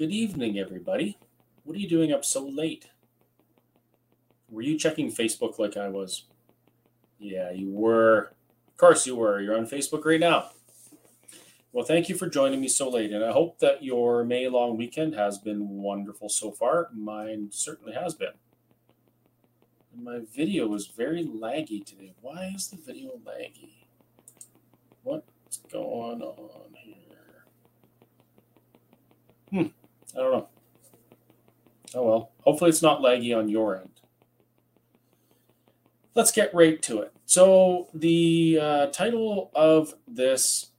Good evening, everybody. What are you doing up so late? Were you checking Facebook like I was? Yeah, you were. Of course, you were. You're on Facebook right now. Well, thank you for joining me so late, and I hope that your May long weekend has been wonderful so far. Mine certainly has been. My video is very laggy today. Why is the video laggy? What's going on here? Hmm, I don't know. Oh well, hopefully it's not laggy on your end. Let's get right to it. So, the uh, title of this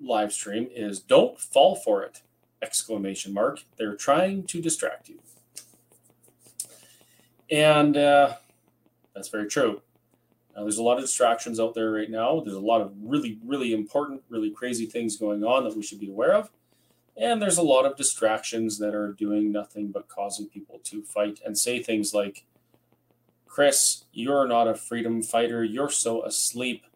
live stream is Don't Fall For It! Exclamation mark. They're trying to distract you. And uh, that's very true. Now, there's a lot of distractions out there right now. There's a lot of really, really important, really crazy things going on that we should be aware of. And there's a lot of distractions that are doing nothing but causing people to fight and say things like, Chris, you're not a freedom fighter. You're so asleep.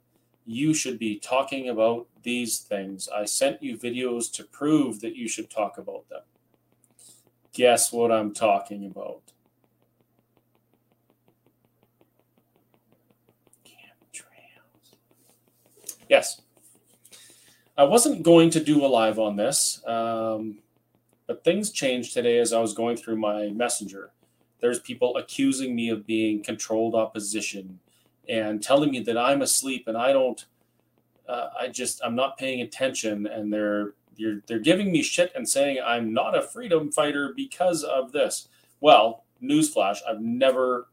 You should be talking about these things. I sent you videos to prove that you should talk about them. Guess what I'm talking about? Chemtrails. Yes. I wasn't going to do a live on this, um, but things changed today as I was going through my messenger. There's people accusing me of being controlled opposition and telling me that I'm asleep and I don't, uh, I just, I'm not paying attention. And they're, they're, they're giving me shit and saying I'm not a freedom fighter because of this. Well, newsflash, I've never,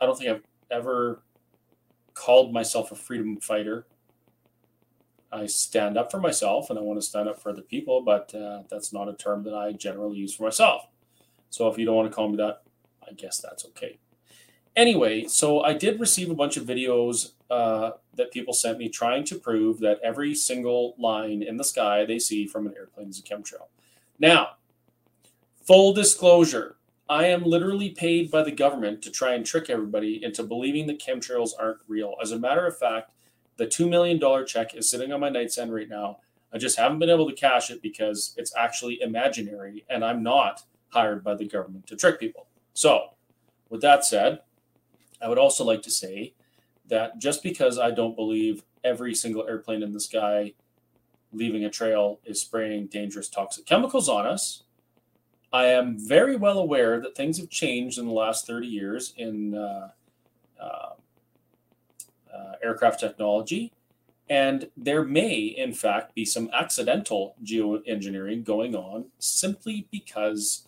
I don't think I've ever called myself a freedom fighter. I stand up for myself and I want to stand up for other people, but uh, that's not a term that I generally use for myself. So if you don't want to call me that, I guess that's okay. Anyway, so I did receive a bunch of videos uh, that people sent me trying to prove that every single line in the sky they see from an airplane is a chemtrail. Now, full disclosure, I am literally paid by the government to try and trick everybody into believing that chemtrails aren't real. As a matter of fact, the $2 million check is sitting on my nightstand right now. I just haven't been able to cash it because it's actually imaginary and I'm not hired by the government to trick people. So, with that said, I would also like to say that just because I don't believe every single airplane in the sky leaving a trail is spraying dangerous toxic chemicals on us, I am very well aware that things have changed in the last 30 years in uh, uh, aircraft technology. And there may, in fact, be some accidental geoengineering going on simply because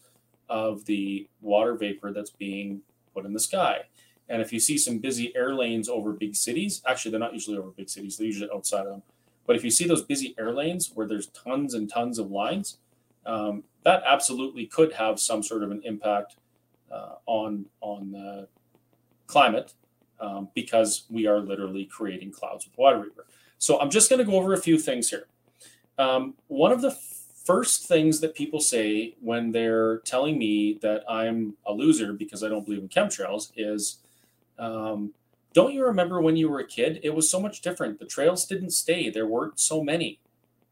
of the water vapor that's being put in the sky. And if you see some busy air lanes over big cities, actually, they're not usually over big cities, they're usually outside of them. But if you see those busy air lanes where there's tons and tons of lines, um, that absolutely could have some sort of an impact uh, on on the climate um, because we are literally creating clouds with water vapor. So I'm just going to go over a few things here. Um, one of the first things that people say when they're telling me that I'm a loser because I don't believe in chemtrails is, um, don't you remember when you were a kid? It was so much different. The trails didn't stay, there weren't so many.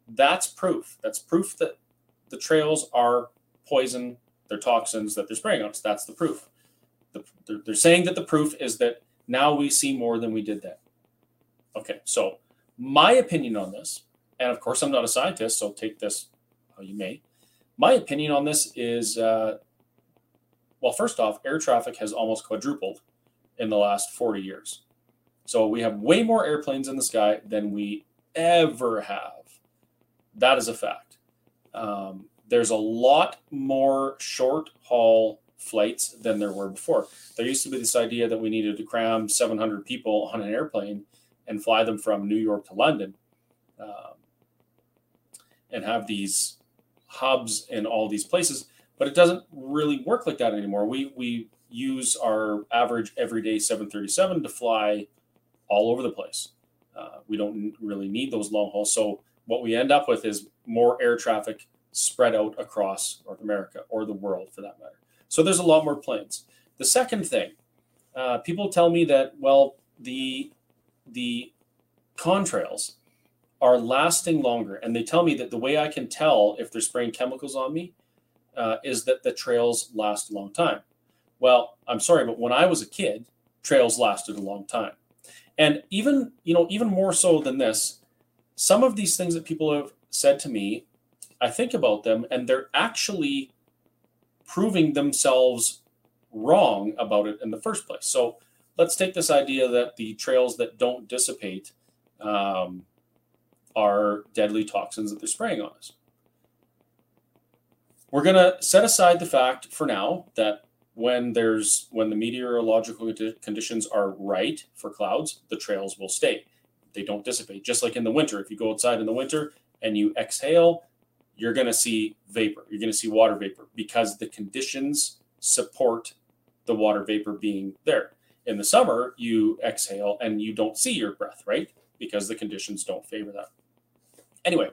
That's proof. That's proof that the trails are poison, they're toxins that they're spraying on us. That's the proof. The, they're, they're saying that the proof is that now we see more than we did then. Okay, so my opinion on this, and of course I'm not a scientist, so take this how you may. My opinion on this is, uh, well, first off, air traffic has almost quadrupled in the last 40 years. So we have way more airplanes in the sky than we ever have. That is a fact. Um, there's a lot more short haul flights than there were before. There used to be this idea that we needed to cram 700 people on an airplane and fly them from New York to London um, and have these hubs in all these places. But it doesn't really work like that anymore. We, we use our average everyday 737 to fly all over the place. Uh, we don't really need those long hauls. So what we end up with is more air traffic spread out across North America or the world for that matter. So there's a lot more planes. The second thing, uh, people tell me that well, the the contrails are lasting longer, and they tell me that the way I can tell if they're spraying chemicals on me uh, is that the trails last a long time. Well, I'm sorry, but when I was a kid, trails lasted a long time. And even, you know, even more so than this, some of these things that people have said to me, I think about them and they're actually proving themselves wrong about it in the first place. So let's take this idea that the trails that don't dissipate um, are deadly toxins that they're spraying on us. We're going to set aside the fact for now that when there's when the meteorological conditions are right for clouds, the trails will stay. They don't dissipate. Just like in the winter, if you go outside in the winter and you exhale, you're going to see vapor. You're going to see water vapor because the conditions support the water vapor being there. In the summer, you exhale and you don't see your breath, right? Because the conditions don't favor that. Anyway,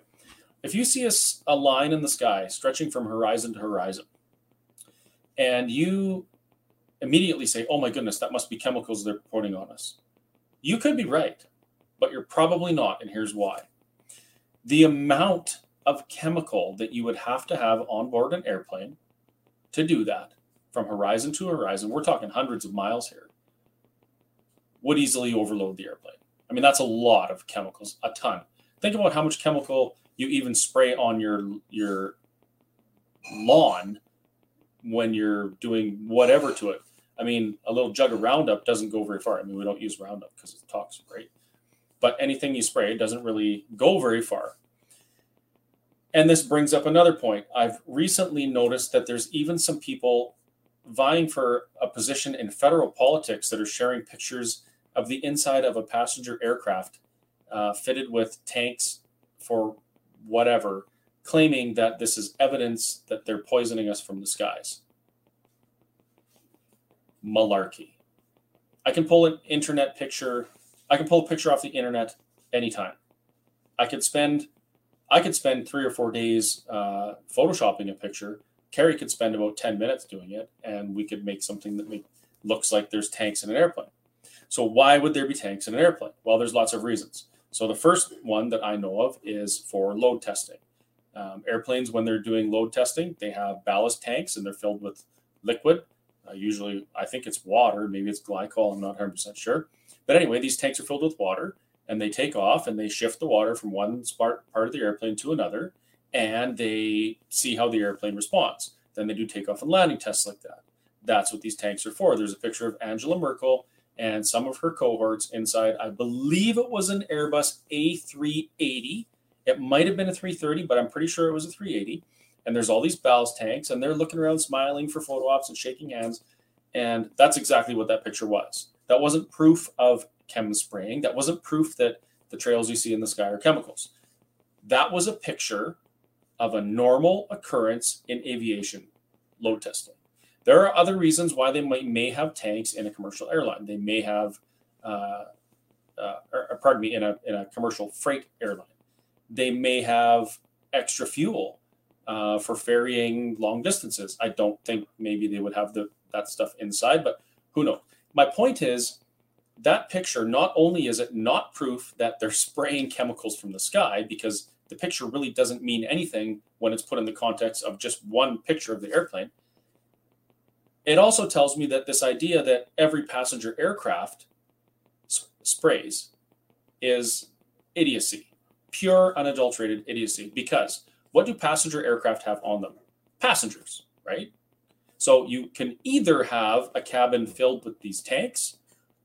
if you see a, a line in the sky stretching from horizon to horizon, and you immediately say, oh my goodness, that must be chemicals they're putting on us. You could be right, but you're probably not. And here's why the amount of chemical that you would have to have on board an airplane to do that from horizon to horizon, we're talking hundreds of miles here, would easily overload the airplane. I mean, that's a lot of chemicals, a ton. Think about how much chemical you even spray on your your lawn when you're doing whatever to it. I mean, a little jug of Roundup doesn't go very far. I mean, we don't use Roundup because it's toxic, right? But anything you spray doesn't really go very far. And this brings up another point. I've recently noticed that there's even some people vying for a position in federal politics that are sharing pictures of the inside of a passenger aircraft uh, fitted with tanks for whatever claiming that this is evidence that they're poisoning us from the skies. Malarkey. I can pull an internet picture. I can pull a picture off the internet anytime. I could spend, I could spend three or four days uh, photoshopping a picture. Carrie could spend about ten minutes doing it, and we could make something that make, looks like there's tanks in an airplane. So why would there be tanks in an airplane? Well, there's lots of reasons. So the first one that I know of is for load testing. Um, airplanes, when they're doing load testing, they have ballast tanks and they're filled with liquid. Uh, usually, I think it's water, maybe it's glycol, I'm not 100% sure. But anyway, these tanks are filled with water and they take off and they shift the water from one part, of the airplane to another and they see how the airplane responds. Then they do takeoff and landing tests like that. That's what these tanks are for. There's a picture of Angela Merkel and some of her cohorts inside. I believe it was an Airbus A380 it might have been a 330, but I'm pretty sure it was a 380. And there's all these ballast tanks, and they're looking around, smiling for photo ops and shaking hands. And that's exactly what that picture was. That wasn't proof of chem spraying. That wasn't proof that the trails you see in the sky are chemicals. That was a picture of a normal occurrence in aviation load testing. There are other reasons why they might may have tanks in a commercial airline. They may have, uh, uh, or, pardon me, in a in a commercial freight airline they may have extra fuel uh, for ferrying long distances. I don't think maybe they would have the that stuff inside, but who knows? My point is that picture not only is it not proof that they're spraying chemicals from the sky because the picture really doesn't mean anything when it's put in the context of just one picture of the airplane. It also tells me that this idea that every passenger aircraft sprays is idiocy pure, unadulterated idiocy. Because what do passenger aircraft have on them? Passengers, right? So you can either have a cabin filled with these tanks,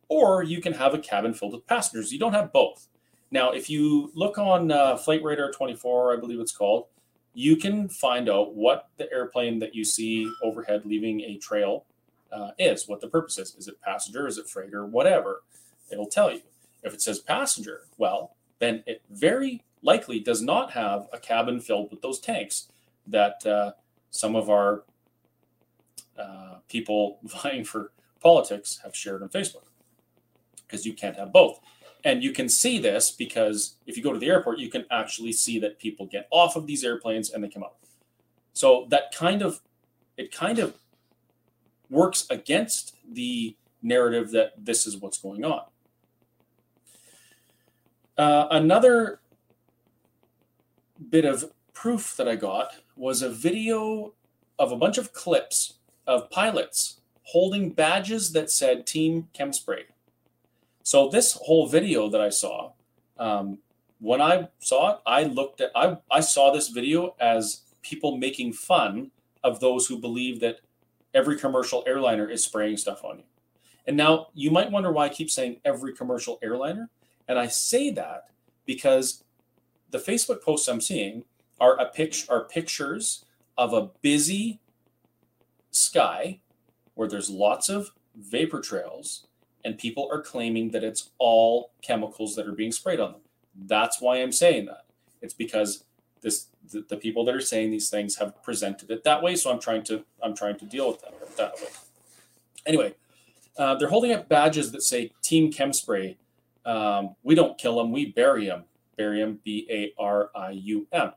or you can have a cabin filled with passengers. You don't have both. Now, if you look on uh, Flight Radar 24, I believe it's called, you can find out what the airplane that you see overhead leaving a trail uh, is, what the purpose is. Is it passenger? Is it freighter? Whatever. It'll tell you. If it says passenger, well, then it very likely does not have a cabin filled with those tanks that uh, some of our uh, people vying for politics have shared on Facebook because you can't have both. And you can see this because if you go to the airport, you can actually see that people get off of these airplanes and they come up. So that kind of, it kind of works against the narrative that this is what's going on. Uh, another bit of proof that I got was a video of a bunch of clips of pilots holding badges that said Team Chemspray. So this whole video that I saw, um, when I saw it, I looked at I, I saw this video as people making fun of those who believe that every commercial airliner is spraying stuff on you. And now you might wonder why I keep saying every commercial airliner. And I say that because the Facebook posts I'm seeing are a pic- are pictures of a busy sky where there's lots of vapor trails and people are claiming that it's all chemicals that are being sprayed on them. That's why I'm saying that. It's because this the, the people that are saying these things have presented it that way. So I'm trying to I'm trying to deal with that that way. Anyway, uh, they're holding up badges that say Team Chemspray. Um, we don't kill them, we bury them. Barium, B A R I U M.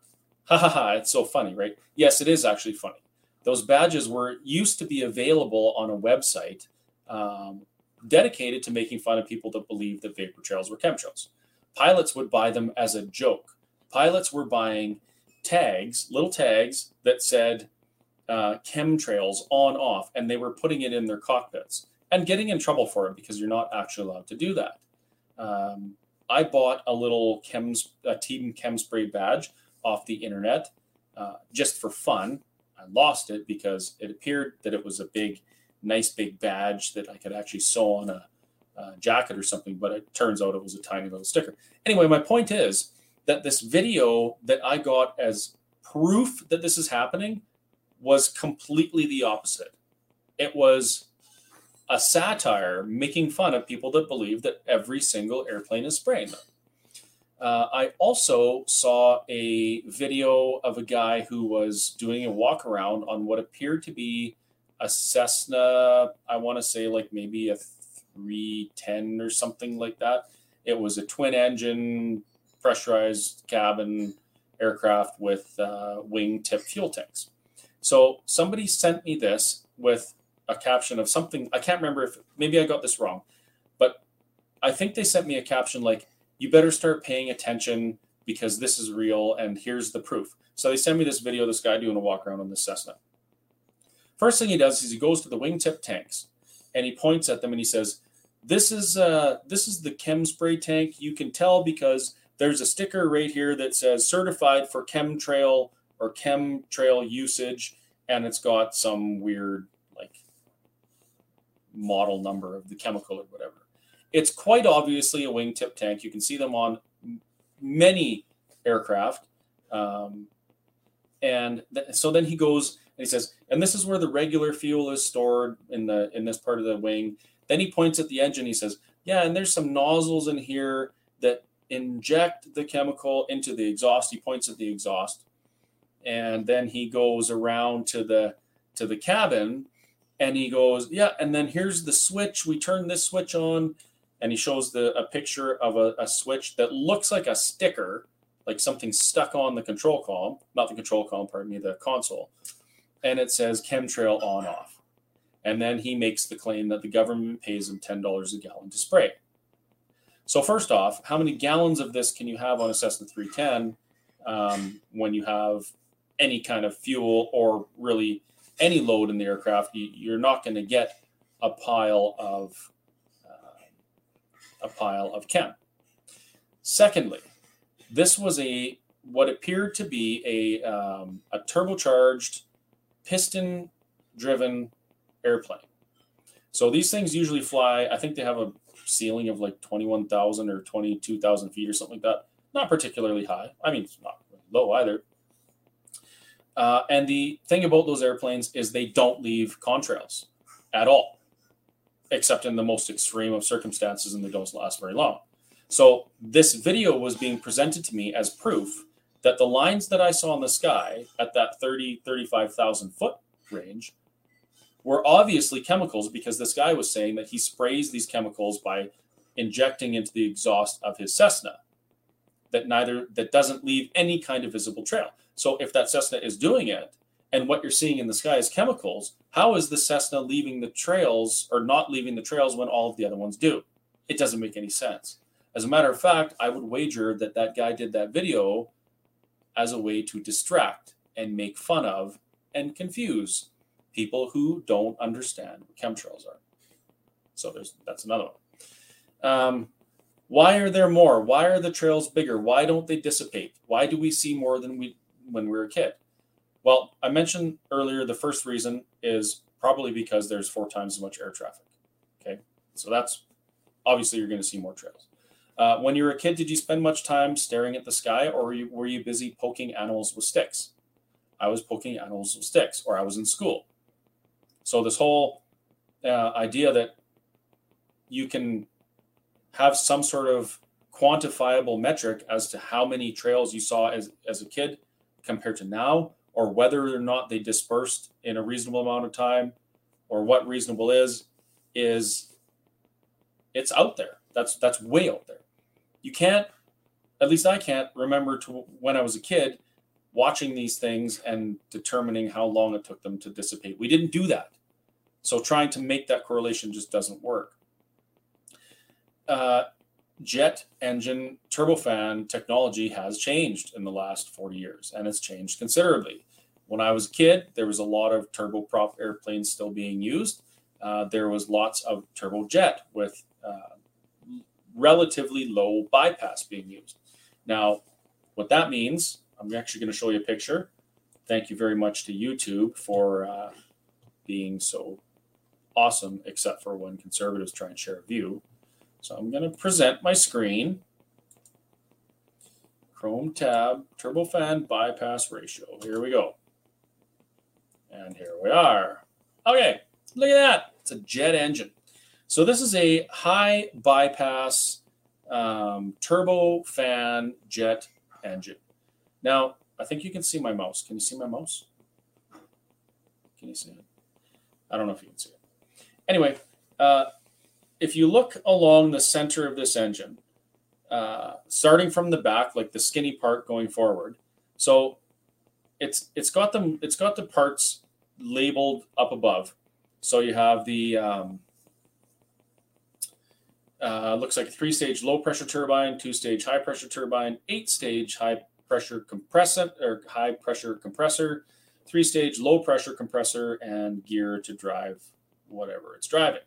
Ha ha ha! It's so funny, right? Yes, it is actually funny. Those badges were used to be available on a website um, dedicated to making fun of people that believe that vapor trails were chemtrails. Pilots would buy them as a joke. Pilots were buying tags, little tags that said uh, chemtrails on off, and they were putting it in their cockpits and getting in trouble for it because you're not actually allowed to do that. Um, I bought a little chems, a Team Chemspray badge off the internet uh, just for fun. I lost it because it appeared that it was a big, nice big badge that I could actually sew on a, a jacket or something, but it turns out it was a tiny little sticker. Anyway, my point is that this video that I got as proof that this is happening was completely the opposite. It was a satire making fun of people that believe that every single airplane is spraying them. Uh, I also saw a video of a guy who was doing a walk around on what appeared to be a Cessna, I want to say like maybe a 310 or something like that. It was a twin engine, pressurized cabin aircraft with uh, wing tip fuel tanks. So somebody sent me this with a caption of something. I can't remember if maybe I got this wrong, but I think they sent me a caption like, you better start paying attention because this is real and here's the proof. So they send me this video this guy doing a walk around on this Cessna. First thing he does is he goes to the wingtip tanks and he points at them and he says, "This is uh, this is the chem spray tank. You can tell because there's a sticker right here that says certified for chemtrail or chemtrail usage, and it's got some weird like model number of the chemical or whatever. It's quite obviously a wingtip tank. You can see them on many aircraft. Um, and th- so then he goes he says, and this is where the regular fuel is stored in the in this part of the wing. Then he points at the engine. He says, yeah, and there's some nozzles in here that inject the chemical into the exhaust. He points at the exhaust, and then he goes around to the to the cabin, and he goes, yeah, and then here's the switch. We turn this switch on, and he shows the a picture of a, a switch that looks like a sticker, like something stuck on the control column, not the control column, pardon me, the console, and it says chemtrail on off. And then he makes the claim that the government pays him ten dollars a gallon to spray. So first off, how many gallons of this can you have on a Cessna 310 um, when you have any kind of fuel or really any load in the aircraft? You, are not going to get a pile of a pile of chem. Secondly, this was a what appeared to be a, um, a turbocharged piston driven airplane. So these things usually fly, I think they have a ceiling of like 21,000 or 22,000 feet or something like that. Not particularly high. I mean, it's not low either. Uh, and the thing about those airplanes is they don't leave contrails at all except in the most extreme of circumstances, and they don't last very long. So this video was being presented to me as proof that the lines that I saw in the sky at that 30, 35,000 foot range were obviously chemicals because this guy was saying that he sprays these chemicals by injecting into the exhaust of his Cessna that neither that doesn't leave any kind of visible trail. So if that Cessna is doing it, and what you're seeing in the sky is chemicals, how is the Cessna leaving the trails or not leaving the trails when all of the other ones do? It doesn't make any sense. As a matter of fact, I would wager that that guy did that video as a way to distract and make fun of and confuse people who don't understand what chemtrails are. So there's that's another one. Um, why are there more? Why are the trails bigger? Why don't they dissipate? Why do we see more than we when we were a kid? Well, I mentioned earlier the first reason is probably because there's four times as much air traffic. Okay, so that's obviously you're going to see more trails. Uh, when you were a kid, did you spend much time staring at the sky, or were you, were you busy poking animals with sticks? I was poking animals with sticks, or I was in school. So this whole uh, idea that you can have some sort of quantifiable metric as to how many trails you saw as, as a kid compared to now, or whether or not they dispersed in a reasonable amount of time, or what reasonable is, is it's out there. That's that's way out there. You can't, at least I can't remember to when I was a kid watching these things and determining how long it took them to dissipate. We didn't do that. So trying to make that correlation just doesn't work. Uh, jet engine turbofan technology has changed in the last 40 years and it's changed considerably. When I was a kid, there was a lot of turboprop airplanes still being used. Uh, there was lots of turbojet with uh, relatively low bypass being used. Now, what that means, I'm actually going to show you a picture. Thank you very much to YouTube for uh, being so awesome, except for when conservatives try and share a view. So I'm going to present my screen. Chrome tab, turbofan bypass ratio. Here we go. And here we are. Okay, look at that. It's a jet engine. So this is a high bypass um, turbofan jet engine. Now, I think you can see my mouse. Can you see my mouse? Can you see it? I don't know if you can see it. Anyway, uh, if you look along the center of this engine, uh, starting from the back, like the skinny part going forward, so it's it's got them it's got the parts labeled up above. So you have the um, uh, looks like a three-stage low-pressure turbine, two-stage high-pressure turbine, eight-stage high-pressure compressor or high-pressure compressor, three-stage low-pressure compressor, and gear to drive whatever it's driving.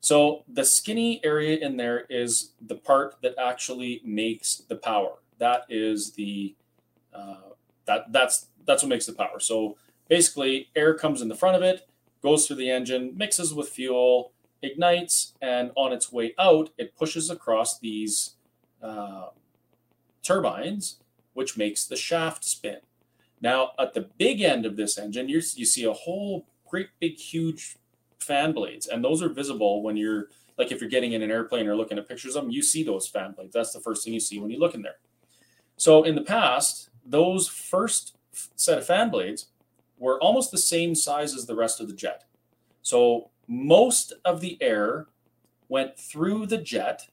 So the skinny area in there is the part that actually makes the power. That is the uh, that that's that's what makes the power. So basically, air comes in the front of it, goes through the engine, mixes with fuel, ignites, and on its way out, it pushes across these uh, turbines, which makes the shaft spin. Now, at the big end of this engine, you you see a whole great big huge fan blades, and those are visible when you're like if you're getting in an airplane or looking at pictures of them, you see those fan blades. That's the first thing you see when you look in there. So in the past, those first set of fan blades were almost the same size as the rest of the jet. So most of the air went through the jet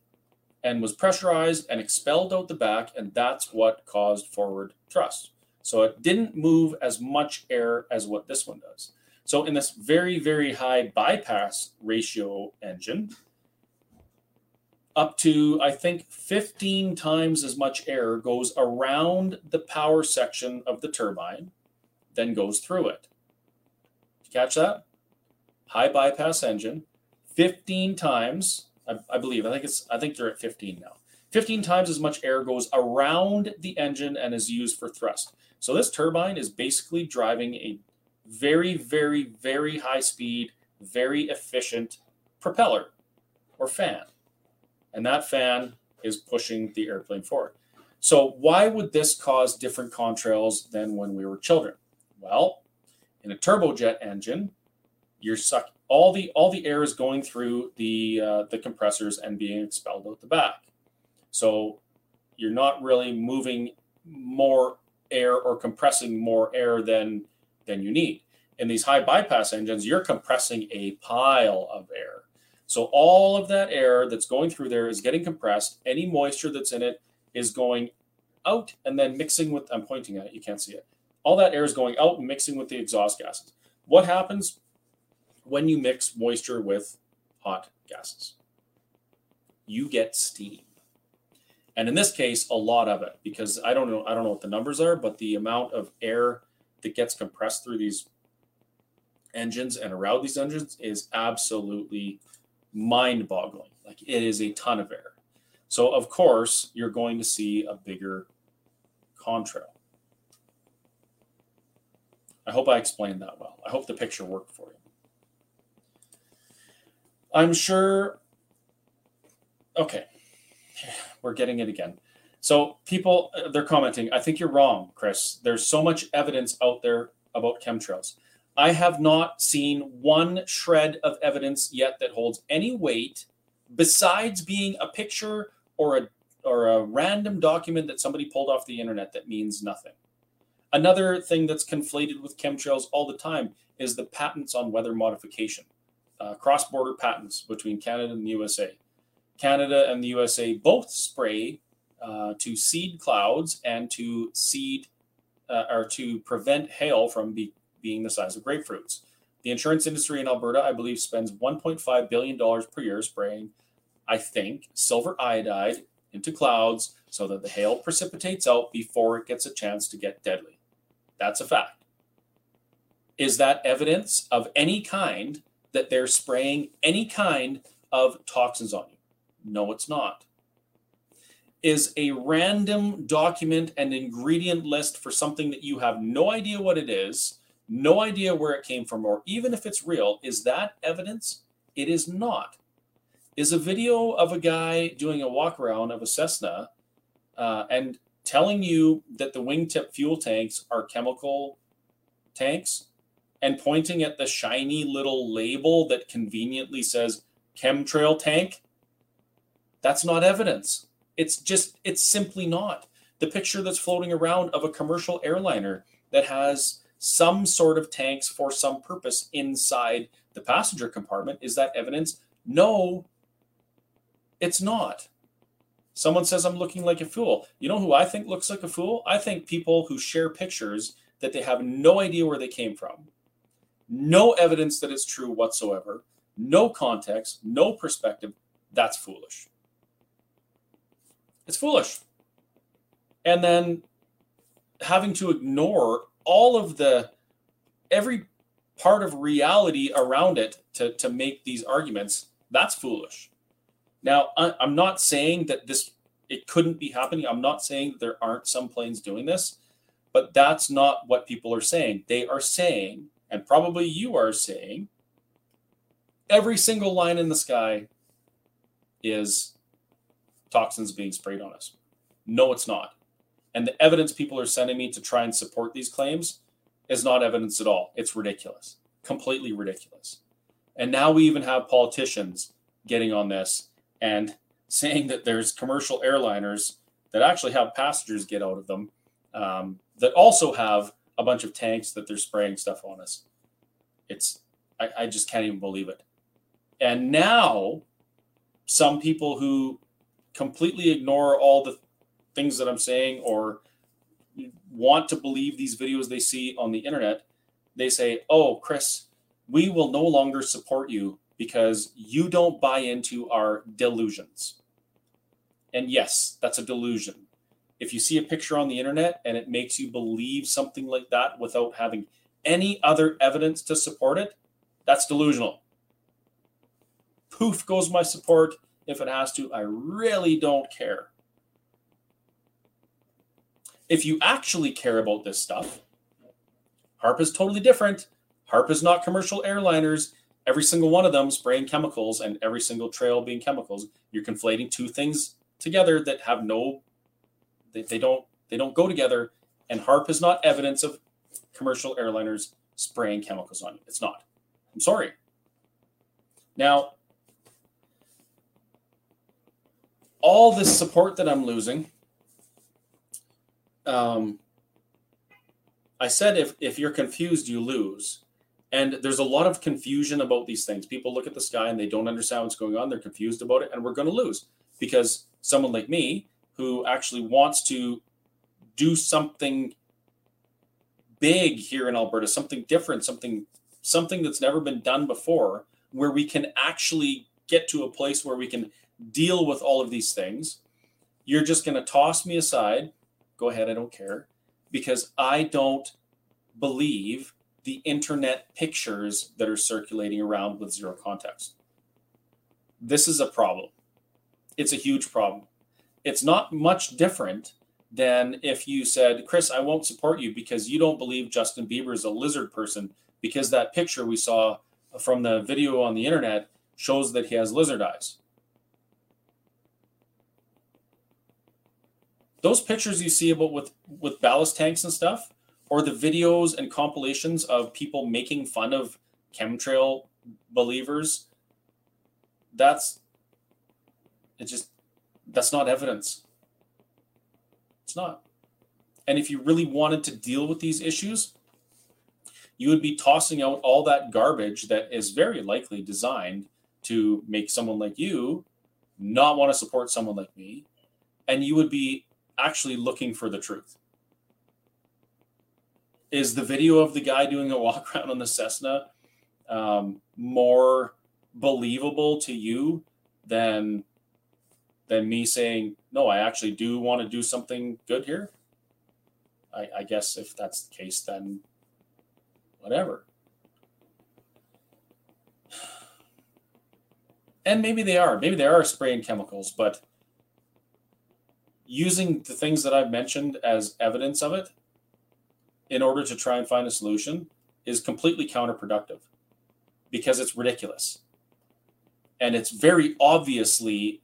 and was pressurized and expelled out the back, and that's what caused forward thrust. So it didn't move as much air as what this one does. So in this very, very high bypass ratio engine, up to I think 15 times as much air goes around the power section of the turbine than goes through it. Catch that? High bypass engine, 15 times, I, I believe, I think it's I think they're at 15 now. 15 times as much air goes around the engine and is used for thrust. So this turbine is basically driving a very, very, very high speed, very efficient propeller or fan. And that fan is pushing the airplane forward. So, why would this cause different contrails than when we were children? Well, in a turbojet engine, you're sucking all the all the air is going through the uh, the compressors and being expelled out the back. So you're not really moving more air or compressing more air than than you need. In these high bypass engines, you're compressing a pile of air. So all of that air that's going through there is getting compressed. Any moisture that's in it is going out and then mixing with, I'm pointing at it, you can't see it. All that air is going out and mixing with the exhaust gases. What happens when you mix moisture with hot gases? You get steam. And in this case, a lot of it, because I don't know, I don't know what the numbers are, but the amount of air that gets compressed through these engines and around these engines is absolutely mind boggling. Like it is a ton of air. So, of course, you're going to see a bigger contrail. I hope I explained that well. I hope the picture worked for you. I'm sure. Okay, we're getting it again. So people, uh, they're commenting. I think you're wrong, Chris. There's so much evidence out there about chemtrails. I have not seen one shred of evidence yet that holds any weight besides being a picture or a or a random document that somebody pulled off the internet that means nothing. Another thing that's conflated with chemtrails all the time is the patents on weather modification, uh, cross border patents between Canada and the USA. Canada and the USA both spray uh, to seed clouds and to seed uh, or to prevent hail from be, being the size of grapefruits. The insurance industry in Alberta, I believe, spends $1.5 billion per year spraying, I think, silver iodide into clouds so that the hail precipitates out before it gets a chance to get deadly. That's a fact. Is that evidence of any kind that they're spraying any kind of toxins on you? No, it's not. Is a random document and ingredient list for something that you have no idea what it is, no idea where it came from, or even if it's real, is that evidence? It is not. Is a video of a guy doing a walk around of a Cessna uh, and telling you that the wingtip fuel tanks are chemical tanks and pointing at the shiny little label that conveniently says chemtrail tank, that's not evidence. It's just, it's simply not. The picture that's floating around of a commercial airliner that has some sort of tanks for some purpose inside the passenger compartment, is that evidence? No, it's not. Someone says I'm looking like a fool. You know who I think looks like a fool? I think people who share pictures that they have no idea where they came from, no evidence that it's true whatsoever, no context, no perspective. That's foolish. It's foolish. And then having to ignore all of the every part of reality around it to, to make these arguments, that's foolish. Now, I'm not saying that this it couldn't be happening. I'm not saying that there aren't some planes doing this, but that's not what people are saying. They are saying, and probably you are saying, every single line in the sky is toxins being sprayed on us. No, it's not. And the evidence people are sending me to try and support these claims is not evidence at all. It's ridiculous, completely ridiculous. And now we even have politicians getting on this and saying that there's commercial airliners that actually have passengers get out of them um, that also have a bunch of tanks that they're spraying stuff on us. It's I, I just can't even believe it. And now some people who completely ignore all the things that I'm saying or want to believe these videos they see on the internet, they say, "Oh, Chris, we will no longer support you because you don't buy into our delusions. And yes, that's a delusion. If you see a picture on the internet and it makes you believe something like that without having any other evidence to support it, that's delusional. Poof goes my support if it has to. I really don't care. If you actually care about this stuff, HAARP is totally different. HAARP is not commercial airliners every single one of them spraying chemicals and every single trail being chemicals you're conflating two things together that have no they, they don't they don't go together and HAARP is not evidence of commercial airliners spraying chemicals on you it's not i'm sorry now all this support that i'm losing um, i said if if you're confused you lose and there's a lot of confusion about these things. People look at the sky and they don't understand what's going on. They're confused about it, and we're going to lose because someone like me, who actually wants to do something big here in Alberta, something different, something something that's never been done before, where we can actually get to a place where we can deal with all of these things. You're just going to toss me aside. Go ahead, I don't care, because I don't believe the internet pictures that are circulating around with zero context. This is a problem. It's a huge problem. It's not much different than if you said, Chris, I won't support you because you don't believe Justin Bieber is a lizard person because that picture we saw from the video on the internet shows that he has lizard eyes. Those pictures you see about with with ballast tanks and stuff, or the videos and compilations of people making fun of chemtrail believers, that's it just that's not evidence. It's not. And if you really wanted to deal with these issues, you would be tossing out all that garbage that is very likely designed to make someone like you not want to support someone like me. And you would be actually looking for the truth. Is the video of the guy doing a walk around on the Cessna um, more believable to you than than me saying no? I actually do want to do something good here. I, I guess if that's the case, then whatever. And maybe they are. Maybe they are spraying chemicals, but using the things that I've mentioned as evidence of it in order to try and find a solution is completely counterproductive because it's ridiculous. And it's very obviously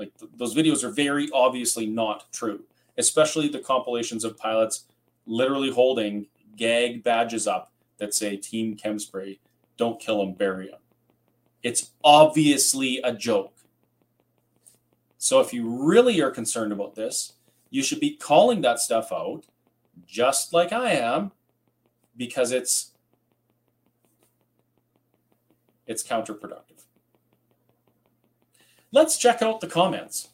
like th- those videos are very obviously not true, especially the compilations of pilots literally holding gag badges up that say Team Chemspray, don't kill him, bury him. It's obviously a joke. So if you really are concerned about this, you should be calling that stuff out just like I am because it's it's counterproductive. Let's check out the comments.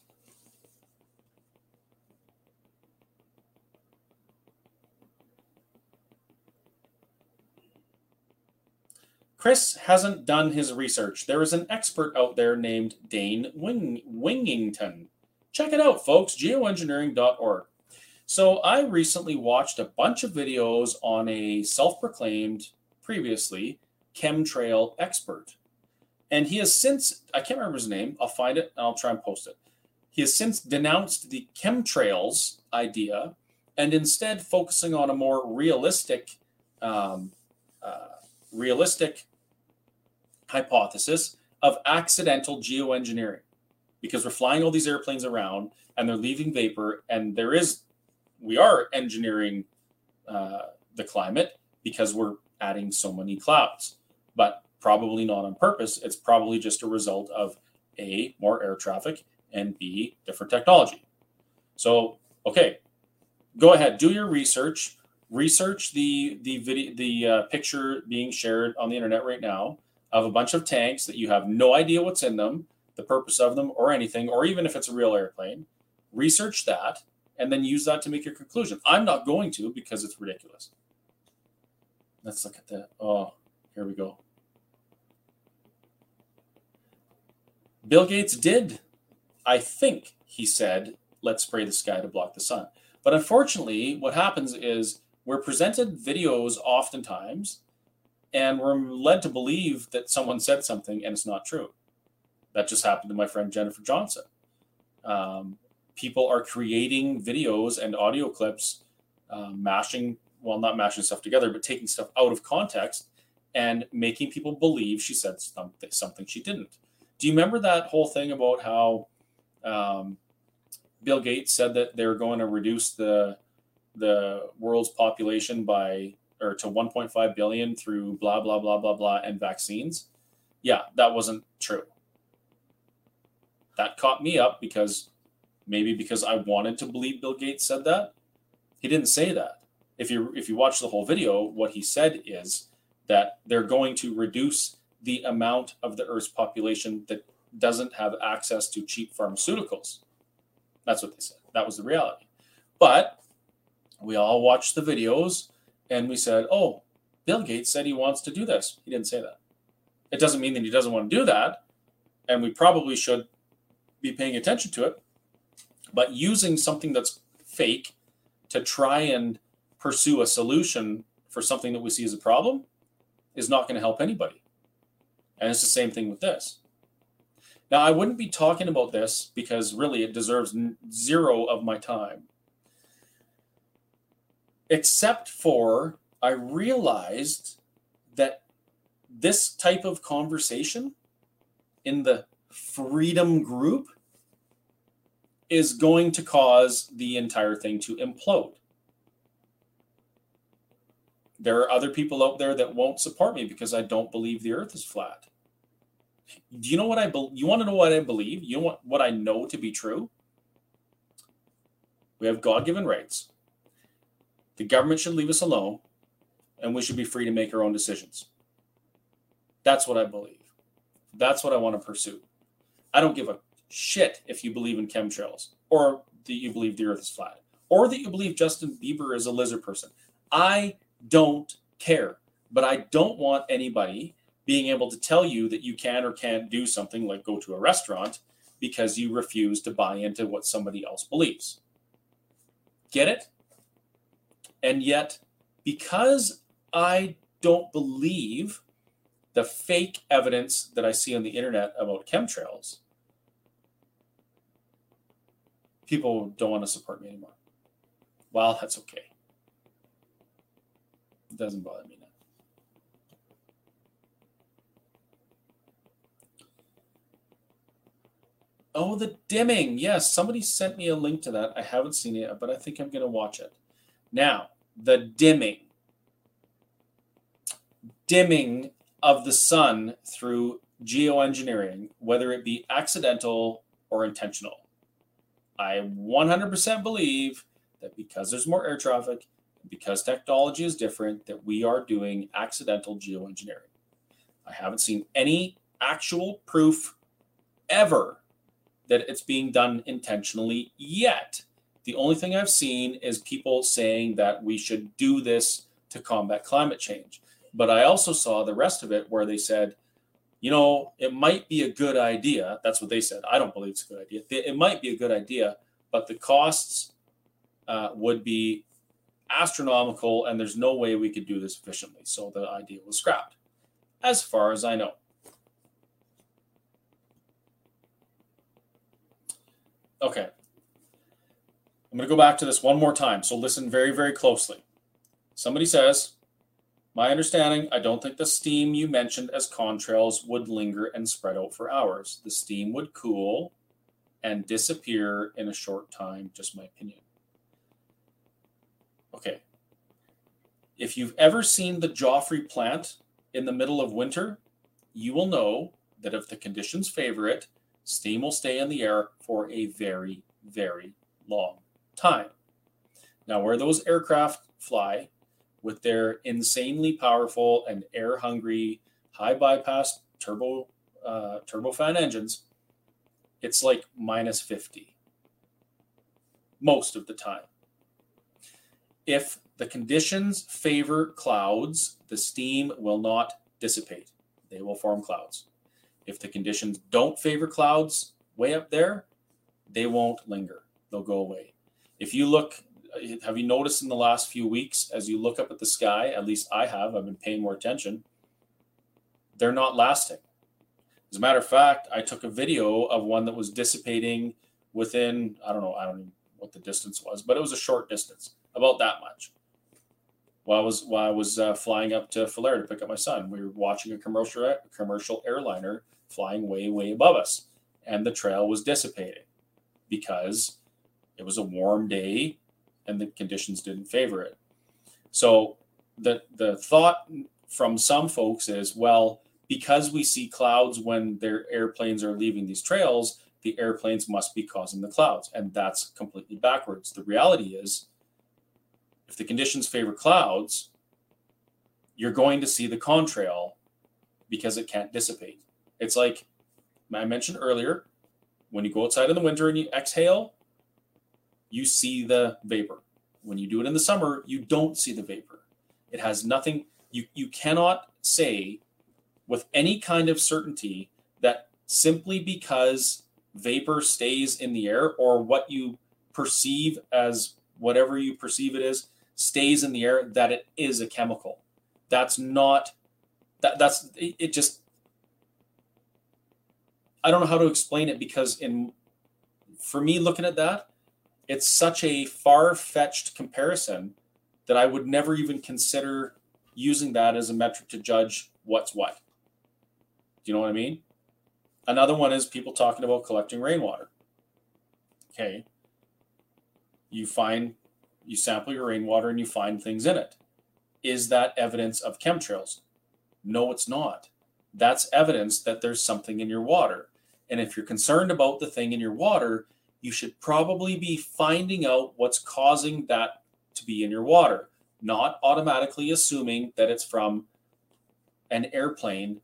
Chris hasn't done his research. There is an expert out there named Dane Wing- Wigington. Check it out, folks, geoengineering.org. So I recently watched a bunch of videos on a self proclaimed, previously, chemtrail expert. And he has since, I can't remember his name, I'll find it and I'll try and post it. He has since denounced the chemtrails idea and instead focusing on a more realistic um, uh, realistic hypothesis of accidental geoengineering. Because we're flying all these airplanes around and they're leaving vapor and there is we are engineering uh, the climate because we're adding so many clouds. But probably not on purpose. It's probably just a result of a more air traffic and b different technology. So okay go ahead do your research. Research the the video the uh, picture being shared on the internet right now of a bunch of tanks that you have no idea what's in them the purpose of them or anything or even if it's a real airplane. Research that and then use that to make your conclusion. I'm not going to because it's ridiculous. Let's look at that oh here we go bill gates did i think he said let's spray the sky to block the sun but unfortunately what happens is we're presented videos oftentimes and we're led to believe that someone said something and it's not true. That just happened to my friend Jennifer Johnson. Um, people are creating videos and audio clips, um, mashing, well, not mashing stuff together, but taking stuff out of context and making people believe she said something, something she didn't. Do you remember that whole thing about how um, Bill Gates said that they were going to reduce the the world's population by or to 1.5 billion through blah blah blah blah blah and vaccines? Yeah that wasn't true. That caught me up because maybe because i wanted to believe bill gates said that. He didn't say that. If you if you watch the whole video what he said is that they're going to reduce the amount of the earth's population that doesn't have access to cheap pharmaceuticals that's what they said that was the reality but we all watched the videos and we said, oh, Bill Gates said he wants to do this. He didn't say that. It doesn't mean that he doesn't want to do that. And we probably should be paying attention to it. But using something that's fake to try and pursue a solution for something that we see as a problem is not going to help anybody. And it's the same thing with this. Now, I wouldn't be talking about this because really it deserves zero of my time. Except for I realized that this type of conversation in the freedom group is going to cause the entire thing to implode. There are other people out there that won't support me because I don't believe the earth is flat. Do you know what I believe? You want to know what I believe? You know what, what I know to be true? We have God given rights. The government should leave us alone, and we should be free to make our own decisions. That's what I believe. That's what I want to pursue. I don't give a shit if you believe in chemtrails or that you believe the earth is flat or that you believe Justin Bieber is a lizard person. I don't care. But I don't want anybody being able to tell you that you can or can't do something like go to a restaurant because you refuse to buy into what somebody else believes. Get it? And yet, because I don't believe the fake evidence that I see on the internet about chemtrails, people don't want to support me anymore. Well, that's okay. It doesn't bother me now. Oh, the dimming. Yes, somebody sent me a link to that. I haven't seen it, but I think I'm going to watch it. Now, the dimming. Dimming of the sun through geoengineering, whether it be accidental or intentional. I 100% believe that because there's more air traffic, because technology is different, that we are doing accidental geoengineering. I haven't seen any actual proof ever that it's being done intentionally yet. The only thing I've seen is people saying that we should do this to combat climate change. But I also saw the rest of it where they said, you know, it might be a good idea. That's what they said. I don't believe it's a good idea. It might be a good idea, but the costs uh, would be astronomical, and there's no way we could do this efficiently. So the idea was scrapped, as far as I know. Okay. I'm going to go back to this one more time. So listen very, very closely. Somebody says, My understanding, I don't think the steam you mentioned as contrails would linger and spread out for hours. The steam would cool and disappear in a short time. Just my opinion. Okay. If you've ever seen the Joffre plant in the middle of winter, you will know that if the conditions favor it, steam will stay in the air for a very, very long time. Now, where those aircraft fly with their insanely powerful and air hungry, high bypass turbo uh, turbofan engines, it's like minus 50 most of the time. If the conditions favor clouds, the steam will not dissipate. They will form clouds. If the conditions don't favor clouds way up there, they won't linger. They'll go away. If you look, have you noticed in the last few weeks, as you look up at the sky, at least I have, I've been paying more attention, they're not lasting. As a matter of fact, I took a video of one that was dissipating within, I don't know, I don't know what the distance was, but it was a short distance about that much. While I was while I was uh, flying up to Falher to pick up my son, we were watching a commercial commercial airliner flying way way above us, and the trail was dissipating because it was a warm day and the conditions didn't favor it. So the the thought from some folks is, well, because we see clouds when their airplanes are leaving these trails, the airplanes must be causing the clouds, and that's completely backwards. The reality is if the conditions favor clouds, you're going to see the contrail because it can't dissipate. It's like I mentioned earlier, when you go outside in the winter and you exhale, you see the vapor. When you do it in the summer, you don't see the vapor. It has nothing, you, you cannot say with any kind of certainty that simply because vapor stays in the air or what you perceive as whatever you perceive it is stays in the air that it is a chemical. That's not that that's it, just I don't know how to explain it because in for me looking at that, it's such a far-fetched comparison that I would never even consider using that as a metric to judge what's what. Do you know what I mean? Another one is people talking about collecting rainwater. Okay. You find, you sample your rainwater and you find things in it. Is that evidence of chemtrails? No, it's not. That's evidence that there's something in your water. And if you're concerned about the thing in your water, you should probably be finding out what's causing that to be in your water, not automatically assuming that it's from an airplane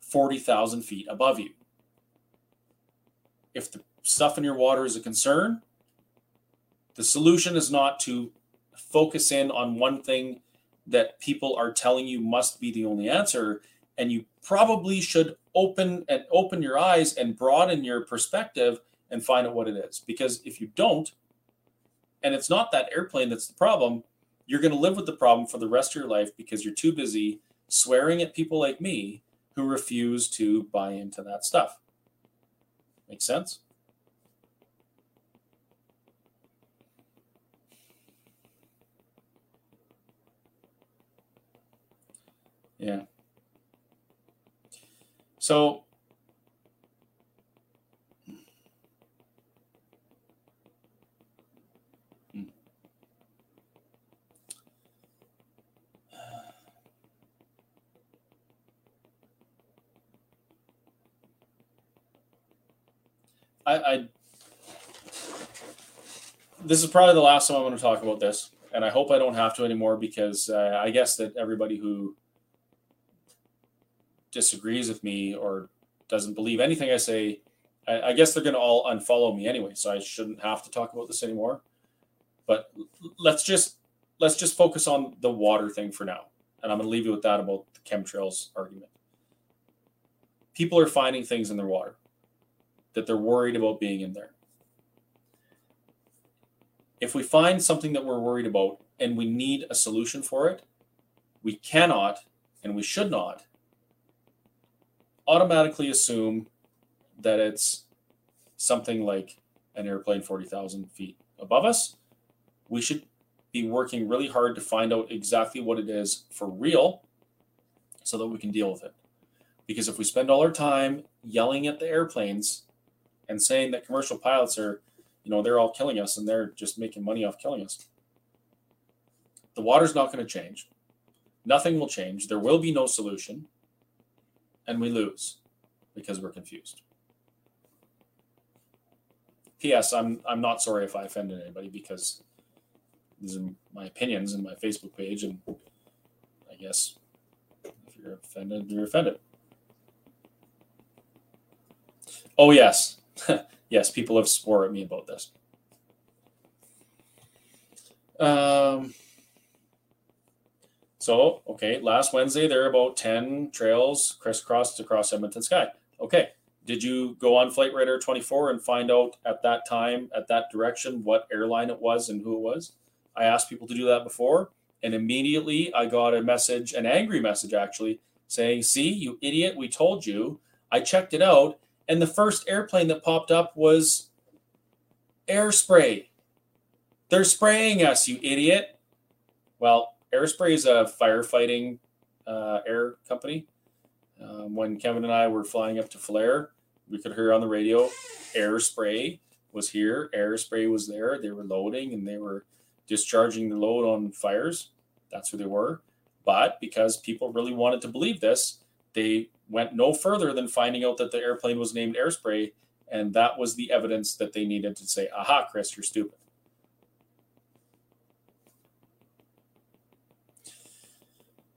40,000 feet above you. If the stuff in your water is a concern, the solution is not to focus in on one thing that people are telling you must be the only answer and you probably should open and open your eyes and broaden your perspective and find out what it is. Because if you don't and it's not that airplane that's the problem you're going to live with the problem for the rest of your life because you're too busy swearing at people like me who refuse to buy into that stuff. Make sense Yeah. So I, I this is probably the last time I'm going to talk about this, and I hope I don't have to anymore because uh, I guess that everybody who disagrees with me or doesn't believe anything I say, I, I guess they're going to all unfollow me anyway. So I shouldn't have to talk about this anymore. But let's just let's just focus on the water thing for now, and I'm going to leave you with that about the chemtrails argument. People are finding things in their water that they're worried about being in there. If we find something that we're worried about and we need a solution for it, we cannot and we should not automatically assume that it's something like an airplane 40,000 feet above us. We should be working really hard to find out exactly what it is for real so that we can deal with it. Because if we spend all our time yelling at the airplanes and saying that commercial pilots are, you know, they're all killing us and they're just making money off killing us, the water's not going to change. Nothing will change. There will be no solution and we lose because we're confused. P.S. I'm I'm not sorry if I offended anybody because these are my opinions in my Facebook page, and I guess if you're offended, you're offended. Oh yes, yes, people have swore at me about this. Um, so, okay, last Wednesday there are about 10 trails crisscrossed across Edmonton sky. Okay, did you go on Flight Radar 24 and find out at that time, at that direction, what airline it was and who it was? I asked people to do that before, and immediately I got a message, an angry message actually, saying, See, you idiot, we told you. I checked it out, and the first airplane that popped up was air spray. They're spraying us, you idiot. Well, Airspray is a firefighting uh, air company. Um, when Kevin and I were flying up to Falher, we could hear on the radio, Airspray was here. Airspray was there. They were loading and they were discharging the load on fires. That's who they were. But because people really wanted to believe this, they went no further than finding out that the airplane was named Airspray. And that was the evidence that they needed to say, aha, Chris, you're stupid.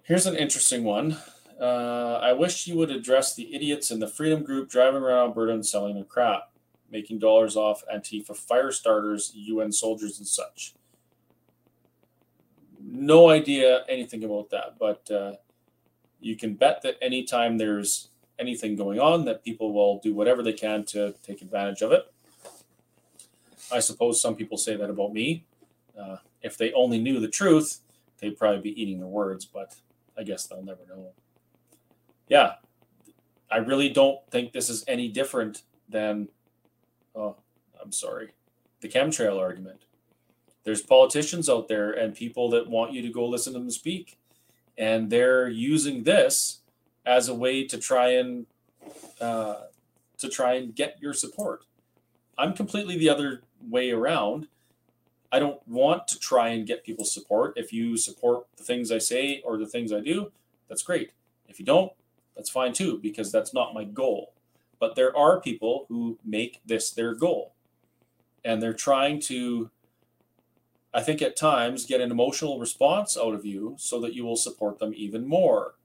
Here's an interesting one. Uh, I wish you would address the idiots in the Freedom Group driving around Alberta and selling their crap, making dollars off Antifa fire starters, UN soldiers, and such. No idea anything about that, but uh, you can bet that anytime there's anything going on, that people will do whatever they can to take advantage of it. I suppose some people say that about me. Uh, If they only knew the truth, they'd probably be eating their words, but I guess they'll never know. Yeah, I really don't think this is any different than, oh, I'm sorry, the chemtrail argument. There's politicians out there and people that want you to go listen to them speak. And they're using this as a way to try and uh, to try and get your support. I'm completely the other way around. I don't want to try and get people's support. If you support the things I say or the things I do, that's great. If you don't, that's fine too, because that's not my goal. But there are people who make this their goal. And they're trying to, I think at times, get an emotional response out of you so that you will support them even more.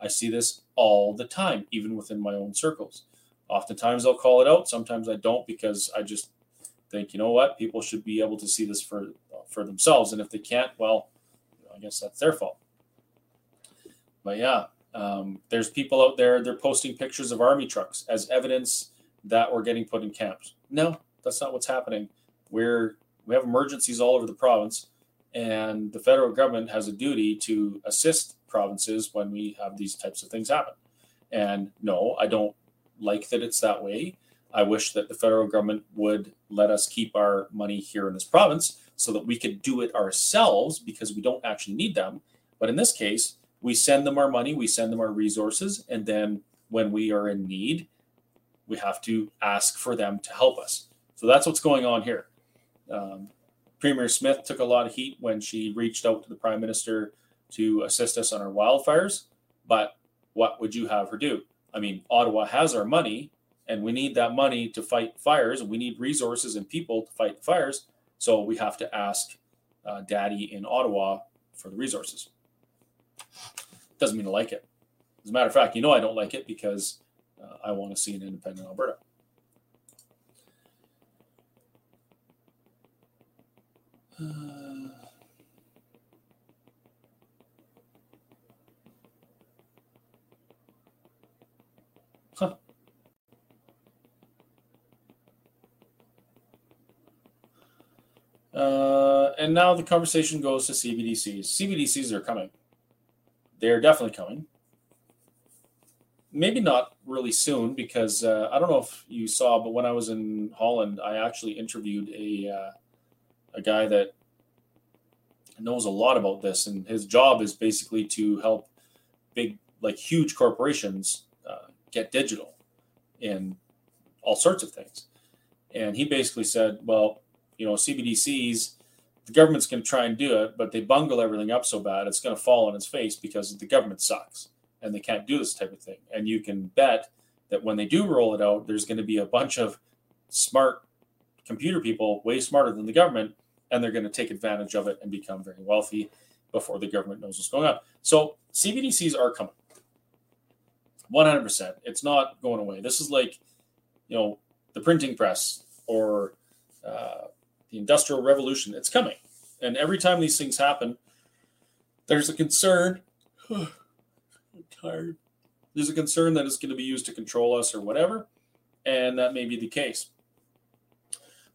I see this all the time, even within my own circles. Oftentimes I'll call it out. Sometimes I don't because I just think, you know what, people should be able to see this for for themselves, and if they can't, well, I guess that's their fault. But yeah, um, there's people out there they're posting pictures of army trucks as evidence that we're getting put in camps. No, that's not what's happening. We're we have emergencies all over the province, and the federal government has a duty to assist provinces when we have these types of things happen. And no, I don't like that it's that way. I wish that the federal government would let us keep our money here in this province so that we could do it ourselves because we don't actually need them. But in this case, we send them our money, we send them our resources, and then when we are in need, we have to ask for them to help us. So that's what's going on here. Um, Premier Smith took a lot of heat when she reached out to the Prime Minister to assist us on our wildfires. But what would you have her do? I mean, Ottawa has our money, and we need that money to fight fires. We need resources and people to fight fires. So we have to ask uh, Daddy in Ottawa for the resources. Doesn't mean I like it. As a matter of fact, you know I don't like it because uh, I want to see an independent Alberta. Uh, Uh, and now the conversation goes to CBDCs. CBDCs are coming. They're definitely coming. Maybe not really soon because uh, I don't know if you saw, but when I was in Holland, I actually interviewed a uh, a guy that knows a lot about this, and his job is basically to help big, like huge corporations uh, get digital in all sorts of things. And he basically said, well, you know, CBDCs, the government's going to try and do it, but they bungle everything up so bad, it's going to fall on its face because the government sucks and they can't do this type of thing. And you can bet that when they do roll it out, there's going to be a bunch of smart computer people, way smarter than the government, and they're going to take advantage of it and become very wealthy before the government knows what's going on. So CBDCs are coming. 100%. It's not going away. This is like, you know, the printing press or uh, the industrial revolution. It's coming. And every time these things happen, there's a concern. I'm tired. There's a concern that it's going to be used to control us or whatever. And that may be the case.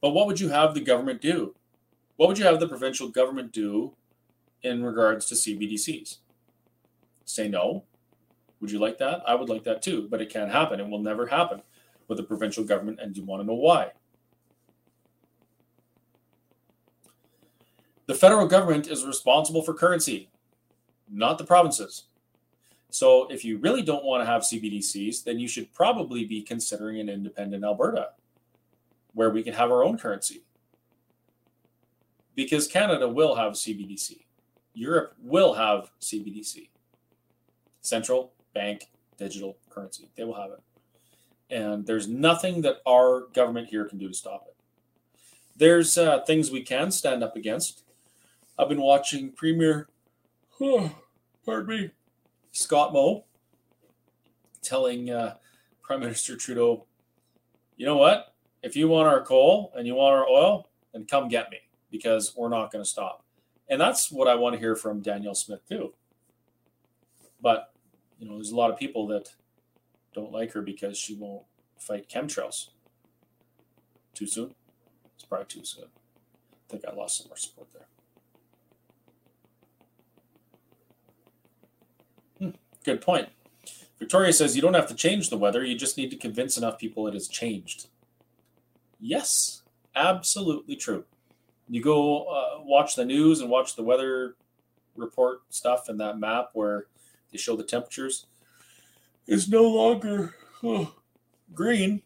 But what would you have the government do? What would you have the provincial government do in regards to CBDCs? Say no? Would you like that? I would like that too, but it can't happen. It will never happen with the provincial government. And you want to know why? The federal government is responsible for currency, not the provinces. So if you really don't want to have CBDCs, then you should probably be considering an independent Alberta where we can have our own currency. Because Canada will have CBDC. Europe will have CBDC. Central bank digital currency. They will have it. And there's nothing that our government here can do to stop it. There's uh, things we can stand up against. I've been watching Premier, oh, pardon me, Scott Moe telling uh, Prime Minister Trudeau, you know what? If you want our coal and you want our oil, then come get me because we're not going to stop. And that's what I want to hear from Danielle Smith too. But you know, there's a lot of people that don't like her because she won't fight chemtrails. Too soon? It's probably too soon. I think I lost some more support there. Good point. Victoria says you don't have to change the weather, you just need to convince enough people it has changed. Yes, absolutely true. You go uh, watch the news and watch the weather report stuff and that map where they show the temperatures is no longer oh, green.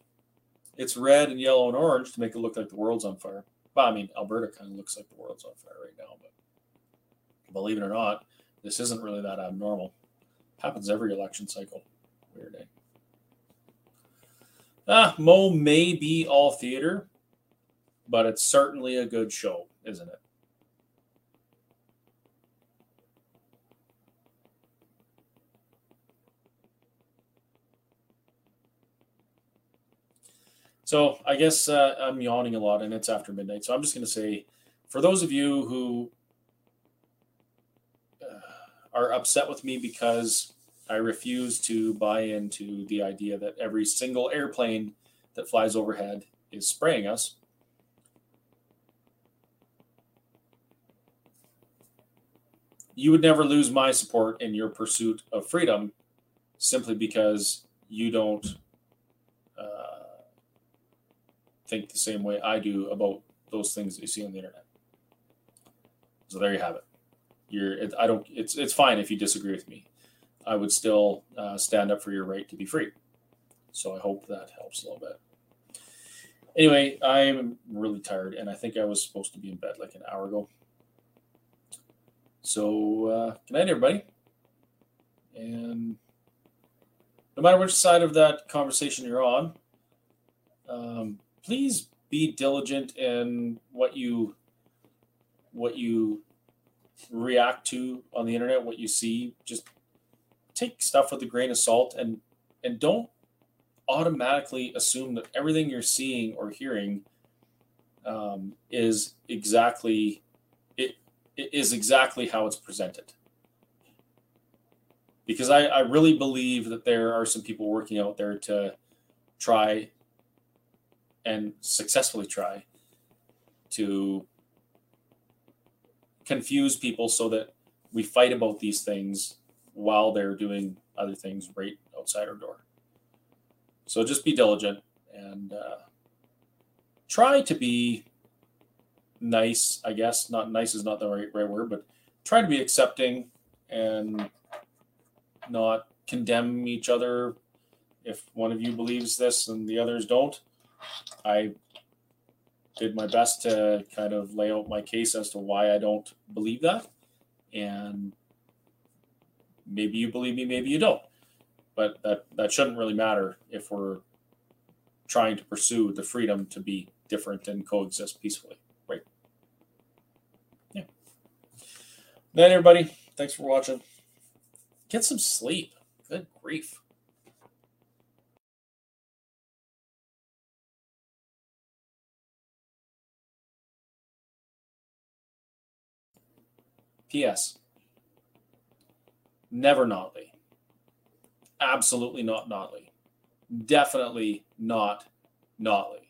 It's red and yellow and orange to make it look like the world's on fire. Well, I mean, Alberta kind of looks like the world's on fire right now, but believe it or not, this isn't really that abnormal. Happens every election cycle. Weird day. Ah, Moe may be all theater, but it's certainly a good show, isn't it? So I guess uh, I'm yawning a lot, and it's after midnight. So I'm just going to say, for those of you who are upset with me because I refuse to buy into the idea that every single airplane that flies overhead is spraying us. You would never lose my support in your pursuit of freedom simply because you don't uh, think the same way I do about those things that you see on the internet. So there you have it. You're, it, I don't. It's it's fine if you disagree with me. I would still uh, stand up for your right to be free. So I hope that helps a little bit. Anyway, I'm really tired, and I think I was supposed to be in bed like an hour ago. So uh, good night, everybody. And no matter which side of that conversation you're on, um, please be diligent in what you what you react to on the internet, what you see. Just take stuff with a grain of salt and and don't automatically assume that everything you're seeing or hearing um, is exactly it, it is exactly how it's presented because I, I really believe that there are some people working out there to try and successfully try to confuse people so that we fight about these things while they're doing other things right outside our door. So just be diligent and uh, try to be nice, I guess. Not nice is not the right, right word, but try to be accepting and not condemn each other if one of you believes this and the others don't. I did my best to kind of lay out my case as to why I don't believe that. And maybe you believe me, maybe you don't. But that, that shouldn't really matter if we're trying to pursue the freedom to be different and coexist peacefully. Right. Yeah. Then everybody. Thanks for watching. Get some sleep. Good grief. P.S. Never Notley. Absolutely not Notley. Definitely not Notley.